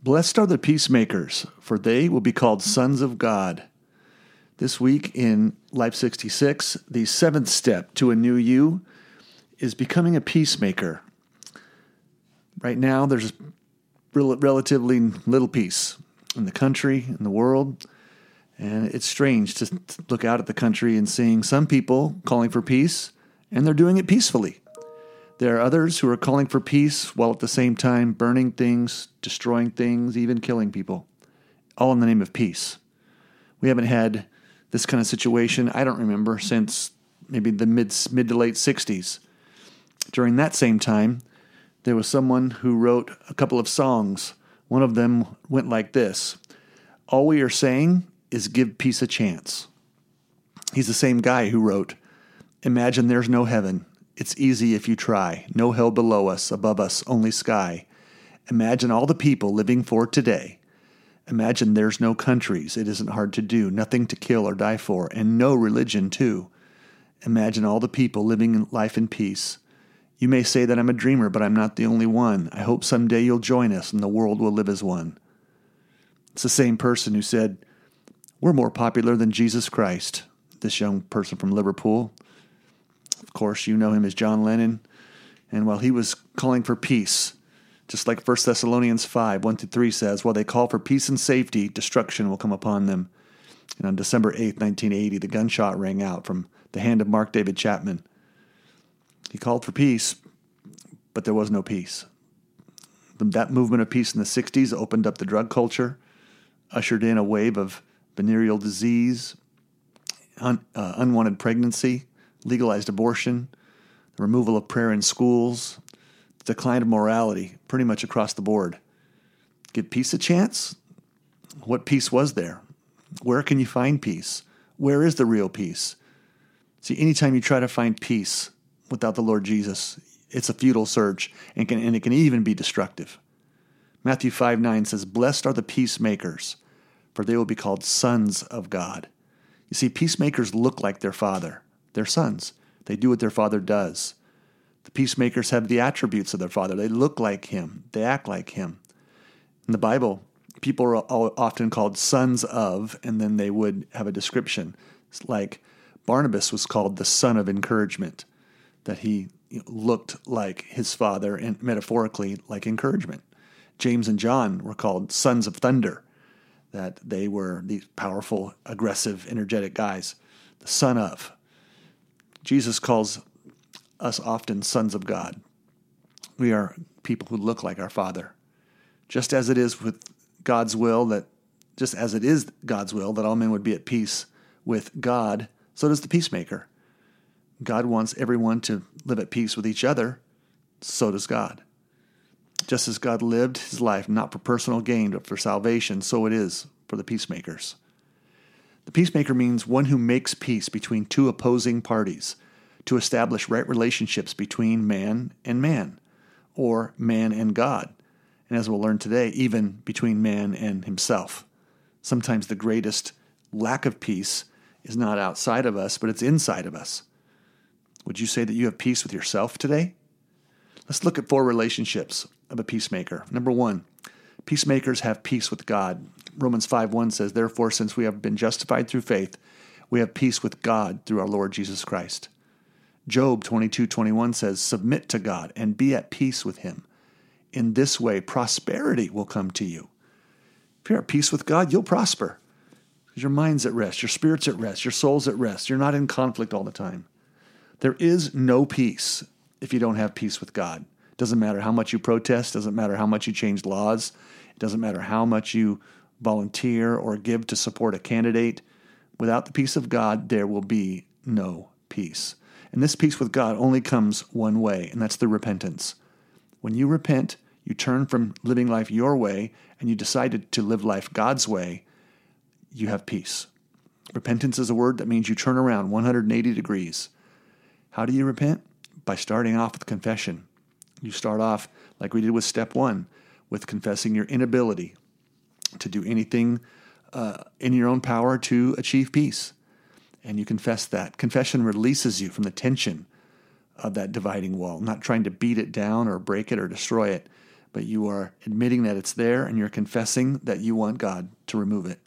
Blessed are the peacemakers, for they will be called sons of God. This week in Life 66, the seventh step to a new you is becoming a peacemaker. Right now, there's rel- relatively little peace in the country, in the world, and it's strange to look out at the country and seeing some people calling for peace, and they're doing it peacefully. There are others who are calling for peace while at the same time burning things, destroying things, even killing people, all in the name of peace. We haven't had this kind of situation, I don't remember, since maybe the mid, mid to late 60s. During that same time, there was someone who wrote a couple of songs. One of them went like this All we are saying is give peace a chance. He's the same guy who wrote, Imagine there's no heaven. It's easy if you try. No hell below us, above us, only sky. Imagine all the people living for today. Imagine there's no countries. It isn't hard to do. Nothing to kill or die for, and no religion, too. Imagine all the people living life in peace. You may say that I'm a dreamer, but I'm not the only one. I hope someday you'll join us and the world will live as one. It's the same person who said, We're more popular than Jesus Christ, this young person from Liverpool. Of course, you know him as John Lennon. And while he was calling for peace, just like 1 Thessalonians 5 1 3 says, while they call for peace and safety, destruction will come upon them. And on December 8, 1980, the gunshot rang out from the hand of Mark David Chapman. He called for peace, but there was no peace. That movement of peace in the 60s opened up the drug culture, ushered in a wave of venereal disease, un, uh, unwanted pregnancy, legalized abortion, the removal of prayer in schools, the decline of morality pretty much across the board. Give peace a chance? What peace was there? Where can you find peace? Where is the real peace? See, anytime you try to find peace without the Lord Jesus, it's a futile search and, can, and it can even be destructive. Matthew 5 9 says, Blessed are the peacemakers, for they will be called sons of God. You see, peacemakers look like their father. They're sons. They do what their father does. The peacemakers have the attributes of their father. They look like him, they act like him. In the Bible, people are often called sons of, and then they would have a description. It's like Barnabas was called the son of encouragement, that he looked like his father and metaphorically like encouragement. James and John were called sons of thunder, that they were these powerful, aggressive, energetic guys. The son of. Jesus calls us often sons of God. We are people who look like our Father. Just as it is with God's will that just as it is God's will that all men would be at peace with God, so does the peacemaker. God wants everyone to live at peace with each other, so does God. Just as God lived his life not for personal gain but for salvation, so it is for the peacemakers. The peacemaker means one who makes peace between two opposing parties to establish right relationships between man and man, or man and God, and as we'll learn today, even between man and himself. Sometimes the greatest lack of peace is not outside of us, but it's inside of us. Would you say that you have peace with yourself today? Let's look at four relationships of a peacemaker. Number one, peacemakers have peace with God. Romans 5 1 says, Therefore, since we have been justified through faith, we have peace with God through our Lord Jesus Christ. Job 22 21 says, Submit to God and be at peace with him. In this way, prosperity will come to you. If you're at peace with God, you'll prosper. Because your mind's at rest, your spirit's at rest, your soul's at rest. You're not in conflict all the time. There is no peace if you don't have peace with God. Doesn't matter how much you protest, doesn't matter how much you change laws, it doesn't matter how much you volunteer or give to support a candidate. Without the peace of God, there will be no peace. And this peace with God only comes one way, and that's through repentance. When you repent, you turn from living life your way and you decide to live life God's way, you have peace. Repentance is a word that means you turn around 180 degrees. How do you repent? By starting off with confession. You start off like we did with step one, with confessing your inability to do anything uh, in your own power to achieve peace. And you confess that. Confession releases you from the tension of that dividing wall, not trying to beat it down or break it or destroy it, but you are admitting that it's there and you're confessing that you want God to remove it.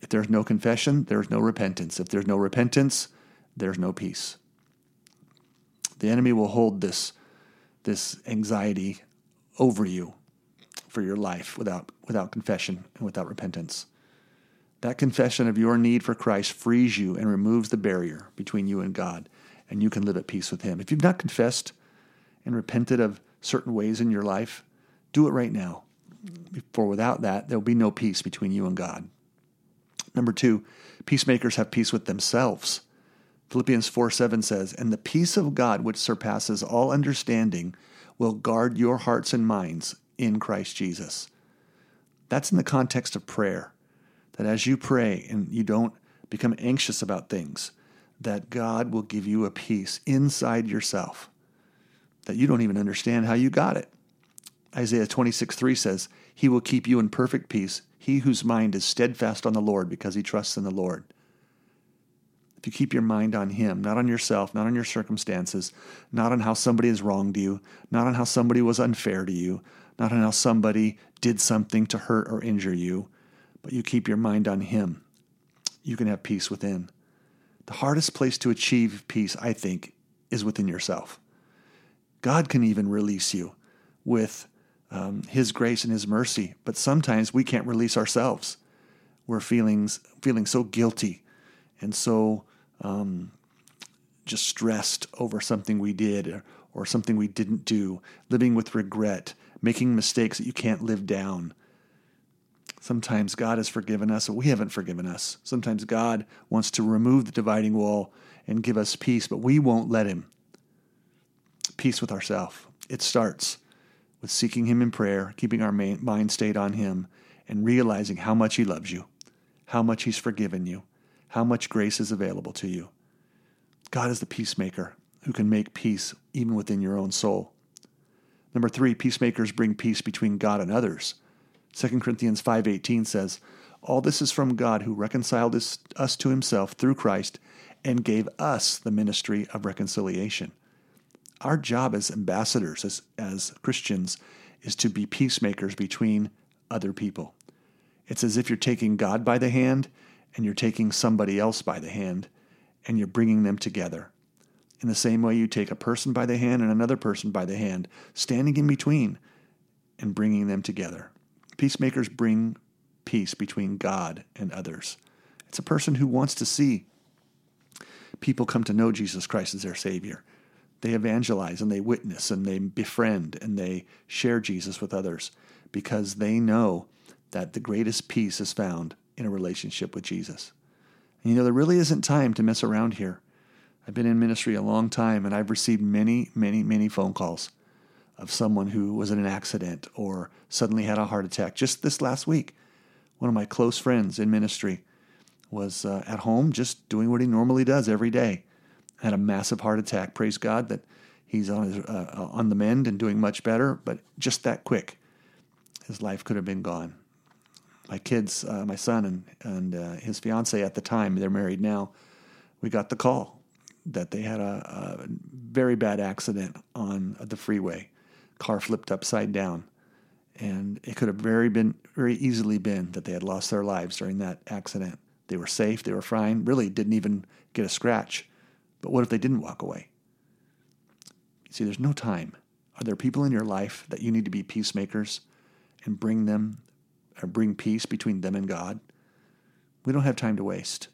If there's no confession, there's no repentance. If there's no repentance, there's no peace. The enemy will hold this, this anxiety over you for your life without, without confession and without repentance. That confession of your need for Christ frees you and removes the barrier between you and God, and you can live at peace with Him. If you've not confessed and repented of certain ways in your life, do it right now. For without that, there will be no peace between you and God. Number two, peacemakers have peace with themselves. Philippians 4 7 says, And the peace of God, which surpasses all understanding, will guard your hearts and minds in Christ Jesus. That's in the context of prayer. That as you pray and you don't become anxious about things, that God will give you a peace inside yourself that you don't even understand how you got it. Isaiah 26 3 says, He will keep you in perfect peace, he whose mind is steadfast on the Lord because he trusts in the Lord. If you keep your mind on Him, not on yourself, not on your circumstances, not on how somebody has wronged you, not on how somebody was unfair to you, not on how somebody did something to hurt or injure you, but you keep your mind on Him, you can have peace within. The hardest place to achieve peace, I think, is within yourself. God can even release you with um, His grace and His mercy, but sometimes we can't release ourselves. We're feelings, feeling so guilty and so um, just stressed over something we did or, or something we didn't do, living with regret, making mistakes that you can't live down. Sometimes God has forgiven us, but we haven't forgiven us. Sometimes God wants to remove the dividing wall and give us peace, but we won't let Him. Peace with ourselves. It starts with seeking Him in prayer, keeping our mind stayed on Him, and realizing how much He loves you, how much He's forgiven you, how much grace is available to you. God is the peacemaker who can make peace even within your own soul. Number 3, peacemakers bring peace between God and others. 2 Corinthians 5:18 says, "All this is from God who reconciled us, us to himself through Christ and gave us the ministry of reconciliation." Our job as ambassadors as, as Christians is to be peacemakers between other people. It's as if you're taking God by the hand and you're taking somebody else by the hand and you're bringing them together. In the same way, you take a person by the hand and another person by the hand, standing in between and bringing them together. Peacemakers bring peace between God and others. It's a person who wants to see people come to know Jesus Christ as their Savior. They evangelize and they witness and they befriend and they share Jesus with others because they know that the greatest peace is found in a relationship with Jesus. And you know, there really isn't time to mess around here. I've been in ministry a long time and I've received many, many, many phone calls of someone who was in an accident or suddenly had a heart attack. Just this last week, one of my close friends in ministry was uh, at home just doing what he normally does every day. Had a massive heart attack. Praise God that he's on, his, uh, on the mend and doing much better, but just that quick, his life could have been gone my kids, uh, my son and and uh, his fiance at the time, they're married now. We got the call that they had a, a very bad accident on the freeway. Car flipped upside down, and it could have very been very easily been that they had lost their lives during that accident. They were safe, they were fine, really didn't even get a scratch. But what if they didn't walk away? You See, there's no time. Are there people in your life that you need to be peacemakers and bring them or bring peace between them and God. We don't have time to waste.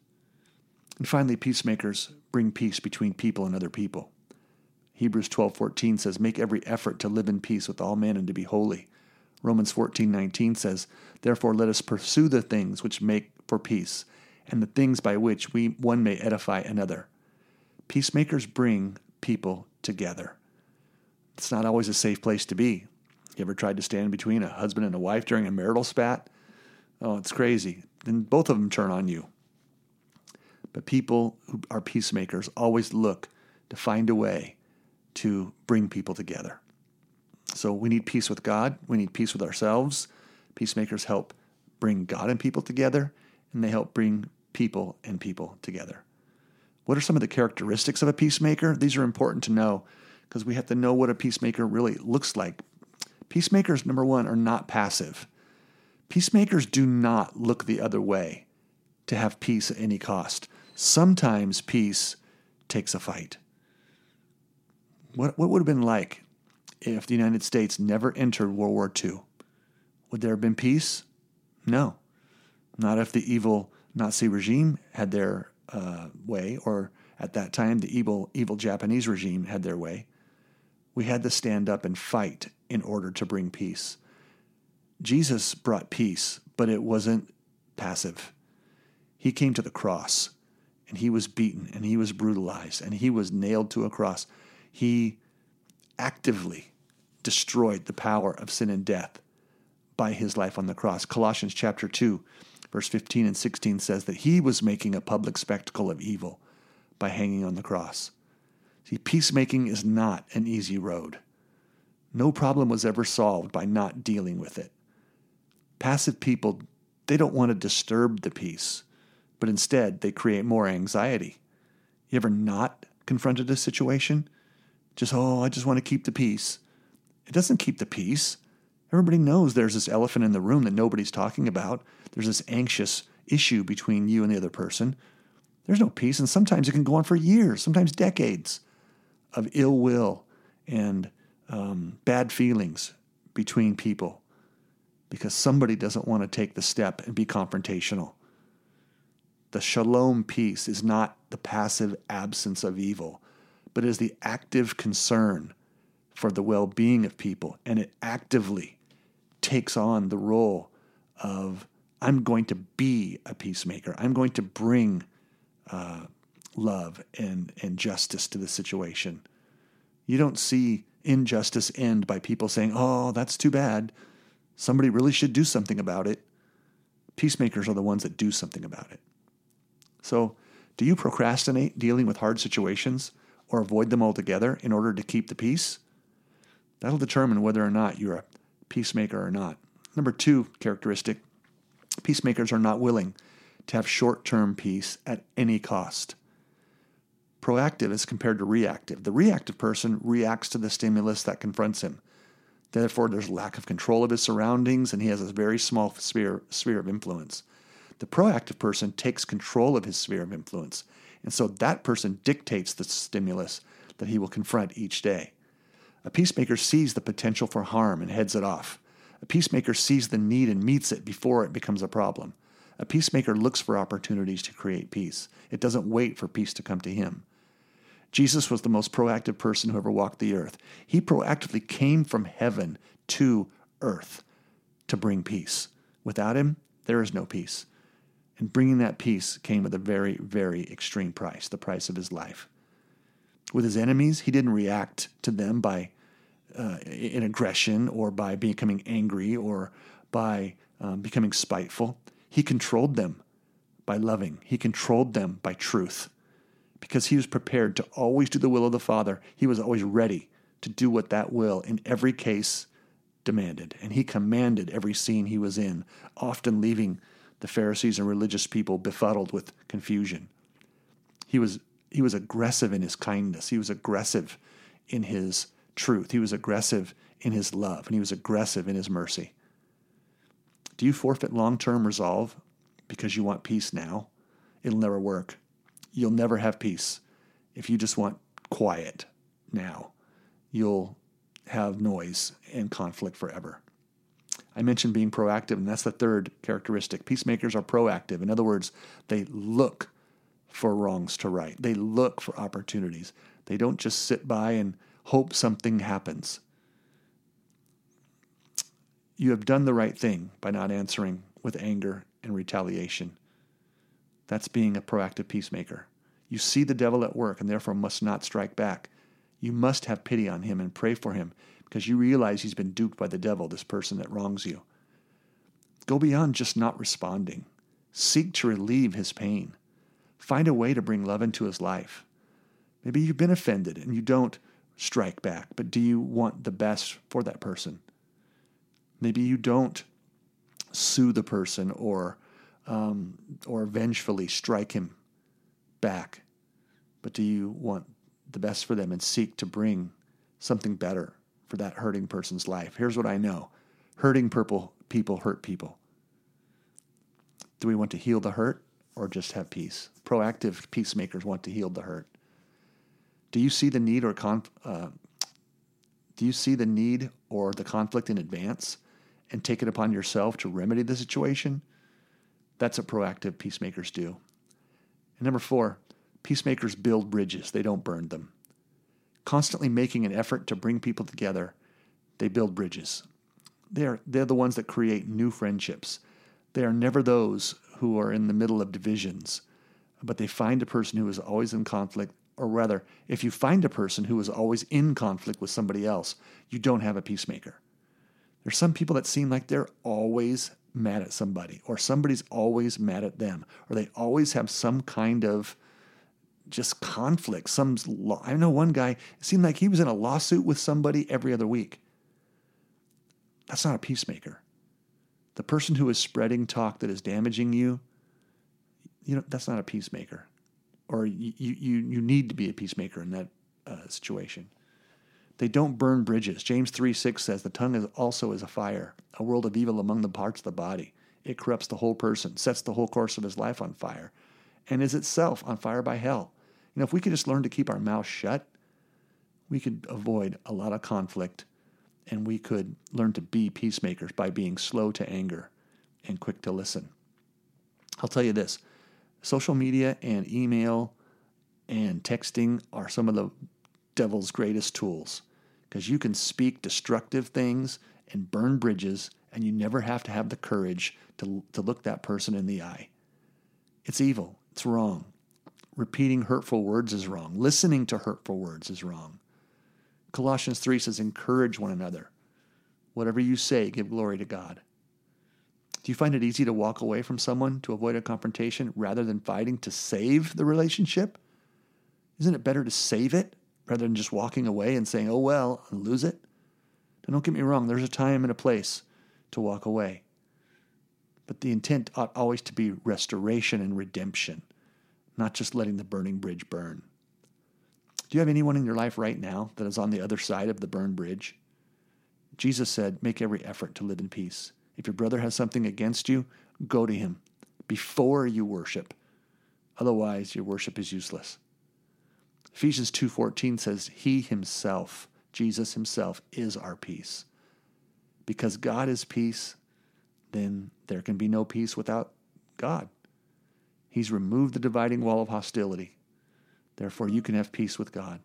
And finally, peacemakers bring peace between people and other people. Hebrews 12:14 says, "Make every effort to live in peace with all men and to be holy." Romans 14:19 says, "Therefore let us pursue the things which make for peace, and the things by which we one may edify another." Peacemakers bring people together. It's not always a safe place to be. You ever tried to stand between a husband and a wife during a marital spat? Oh, it's crazy. Then both of them turn on you. But people who are peacemakers always look to find a way to bring people together. So we need peace with God, we need peace with ourselves. Peacemakers help bring God and people together, and they help bring people and people together. What are some of the characteristics of a peacemaker? These are important to know because we have to know what a peacemaker really looks like Peacemakers, number one, are not passive. Peacemakers do not look the other way to have peace at any cost. Sometimes peace takes a fight. What, what would have been like if the United States never entered World War II? Would there have been peace? No. Not if the evil Nazi regime had their uh, way, or at that time, the evil, evil Japanese regime had their way. We had to stand up and fight in order to bring peace. Jesus brought peace, but it wasn't passive. He came to the cross and he was beaten and he was brutalized and he was nailed to a cross. He actively destroyed the power of sin and death by his life on the cross. Colossians chapter 2, verse 15 and 16 says that he was making a public spectacle of evil by hanging on the cross. See, peacemaking is not an easy road. No problem was ever solved by not dealing with it. Passive people, they don't want to disturb the peace, but instead they create more anxiety. You ever not confronted a situation? Just, oh, I just want to keep the peace. It doesn't keep the peace. Everybody knows there's this elephant in the room that nobody's talking about. There's this anxious issue between you and the other person. There's no peace, and sometimes it can go on for years, sometimes decades of ill will and um, bad feelings between people because somebody doesn't want to take the step and be confrontational. The shalom peace is not the passive absence of evil, but is the active concern for the well being of people. And it actively takes on the role of I'm going to be a peacemaker, I'm going to bring uh, love and, and justice to the situation. You don't see injustice end by people saying, oh, that's too bad. Somebody really should do something about it. Peacemakers are the ones that do something about it. So, do you procrastinate dealing with hard situations or avoid them altogether in order to keep the peace? That'll determine whether or not you're a peacemaker or not. Number two characteristic peacemakers are not willing to have short term peace at any cost. Proactive as compared to reactive. The reactive person reacts to the stimulus that confronts him. Therefore, there's lack of control of his surroundings, and he has a very small sphere, sphere of influence. The proactive person takes control of his sphere of influence, and so that person dictates the stimulus that he will confront each day. A peacemaker sees the potential for harm and heads it off. A peacemaker sees the need and meets it before it becomes a problem. A peacemaker looks for opportunities to create peace. It doesn't wait for peace to come to him. Jesus was the most proactive person who ever walked the earth. He proactively came from heaven to earth to bring peace. Without him, there is no peace. And bringing that peace came at a very, very extreme price, the price of his life. With his enemies, he didn't react to them by uh, in aggression or by becoming angry or by um, becoming spiteful. He controlled them by loving. He controlled them by truth because he was prepared to always do the will of the Father. He was always ready to do what that will in every case demanded. And he commanded every scene he was in, often leaving the Pharisees and religious people befuddled with confusion. He was, he was aggressive in his kindness, he was aggressive in his truth, he was aggressive in his love, and he was aggressive in his mercy. Do you forfeit long term resolve because you want peace now? It'll never work. You'll never have peace if you just want quiet now. You'll have noise and conflict forever. I mentioned being proactive, and that's the third characteristic. Peacemakers are proactive. In other words, they look for wrongs to right, they look for opportunities. They don't just sit by and hope something happens. You have done the right thing by not answering with anger and retaliation. That's being a proactive peacemaker. You see the devil at work and therefore must not strike back. You must have pity on him and pray for him because you realize he's been duped by the devil, this person that wrongs you. Go beyond just not responding. Seek to relieve his pain. Find a way to bring love into his life. Maybe you've been offended and you don't strike back, but do you want the best for that person? Maybe you don't sue the person or um, or vengefully strike him back, but do you want the best for them and seek to bring something better for that hurting person's life. Here's what I know hurting purple people hurt people. Do we want to heal the hurt or just have peace? Proactive peacemakers want to heal the hurt. Do you see the need or conf- uh, do you see the need or the conflict in advance and take it upon yourself to remedy the situation? That's what proactive peacemakers do. And number four, peacemakers build bridges, they don't burn them. Constantly making an effort to bring people together, they build bridges. They're, they're the ones that create new friendships. They are never those who are in the middle of divisions, but they find a person who is always in conflict, or rather, if you find a person who is always in conflict with somebody else, you don't have a peacemaker. There's some people that seem like they're always mad at somebody, or somebody's always mad at them, or they always have some kind of just conflict. Some I know one guy it seemed like he was in a lawsuit with somebody every other week. That's not a peacemaker. The person who is spreading talk that is damaging you, you know, that's not a peacemaker. Or you you you need to be a peacemaker in that uh, situation. They don't burn bridges. James 3 6 says, The tongue is also is a fire, a world of evil among the parts of the body. It corrupts the whole person, sets the whole course of his life on fire, and is itself on fire by hell. You know, if we could just learn to keep our mouth shut, we could avoid a lot of conflict and we could learn to be peacemakers by being slow to anger and quick to listen. I'll tell you this social media and email and texting are some of the devil's greatest tools because you can speak destructive things and burn bridges, and you never have to have the courage to, to look that person in the eye. It's evil, it's wrong. Repeating hurtful words is wrong. Listening to hurtful words is wrong. Colossians 3 says, encourage one another. Whatever you say, give glory to God. Do you find it easy to walk away from someone to avoid a confrontation rather than fighting to save the relationship? Isn't it better to save it rather than just walking away and saying, oh, well, and lose it? Now, don't get me wrong, there's a time and a place to walk away. But the intent ought always to be restoration and redemption, not just letting the burning bridge burn. Do you have anyone in your life right now that is on the other side of the burned bridge? Jesus said, Make every effort to live in peace. If your brother has something against you, go to him before you worship. Otherwise, your worship is useless. Ephesians 2:14 says, "He himself, Jesus himself is our peace." Because God is peace, then there can be no peace without God. He's removed the dividing wall of hostility. Therefore, you can have peace with God.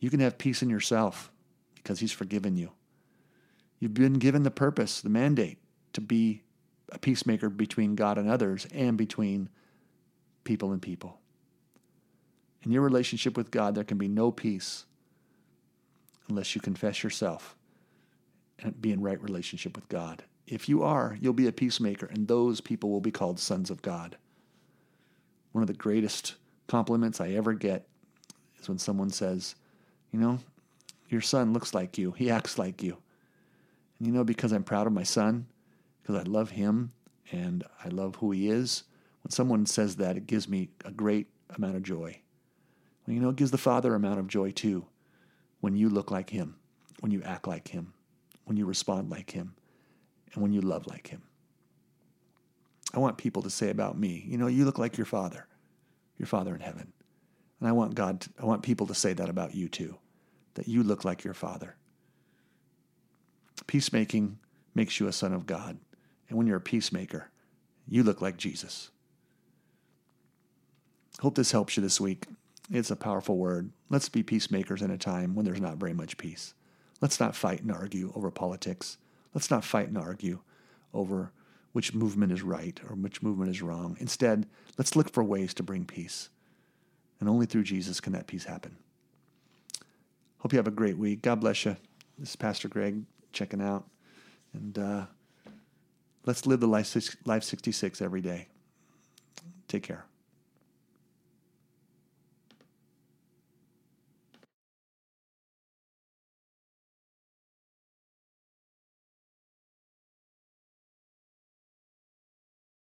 You can have peace in yourself because He's forgiven you. You've been given the purpose, the mandate to be a peacemaker between God and others and between people and people. In your relationship with God, there can be no peace unless you confess yourself and be in right relationship with God. If you are, you'll be a peacemaker, and those people will be called sons of God. One of the greatest compliments I ever get is when someone says, You know, your son looks like you, he acts like you. And you know, because I'm proud of my son, because I love him and I love who he is, when someone says that, it gives me a great amount of joy. You know, it gives the Father amount of joy too when you look like him, when you act like him, when you respond like him, and when you love like him. I want people to say about me, you know, you look like your father your Father in heaven. And I want God, to, I want people to say that about you too, that you look like your Father. Peacemaking makes you a son of God. And when you're a peacemaker, you look like Jesus. Hope this helps you this week. It's a powerful word. Let's be peacemakers in a time when there's not very much peace. Let's not fight and argue over politics. Let's not fight and argue over which movement is right or which movement is wrong. Instead, let's look for ways to bring peace. And only through Jesus can that peace happen. Hope you have a great week. God bless you. This is Pastor Greg checking out. And uh, let's live the life, life 66 every day. Take care.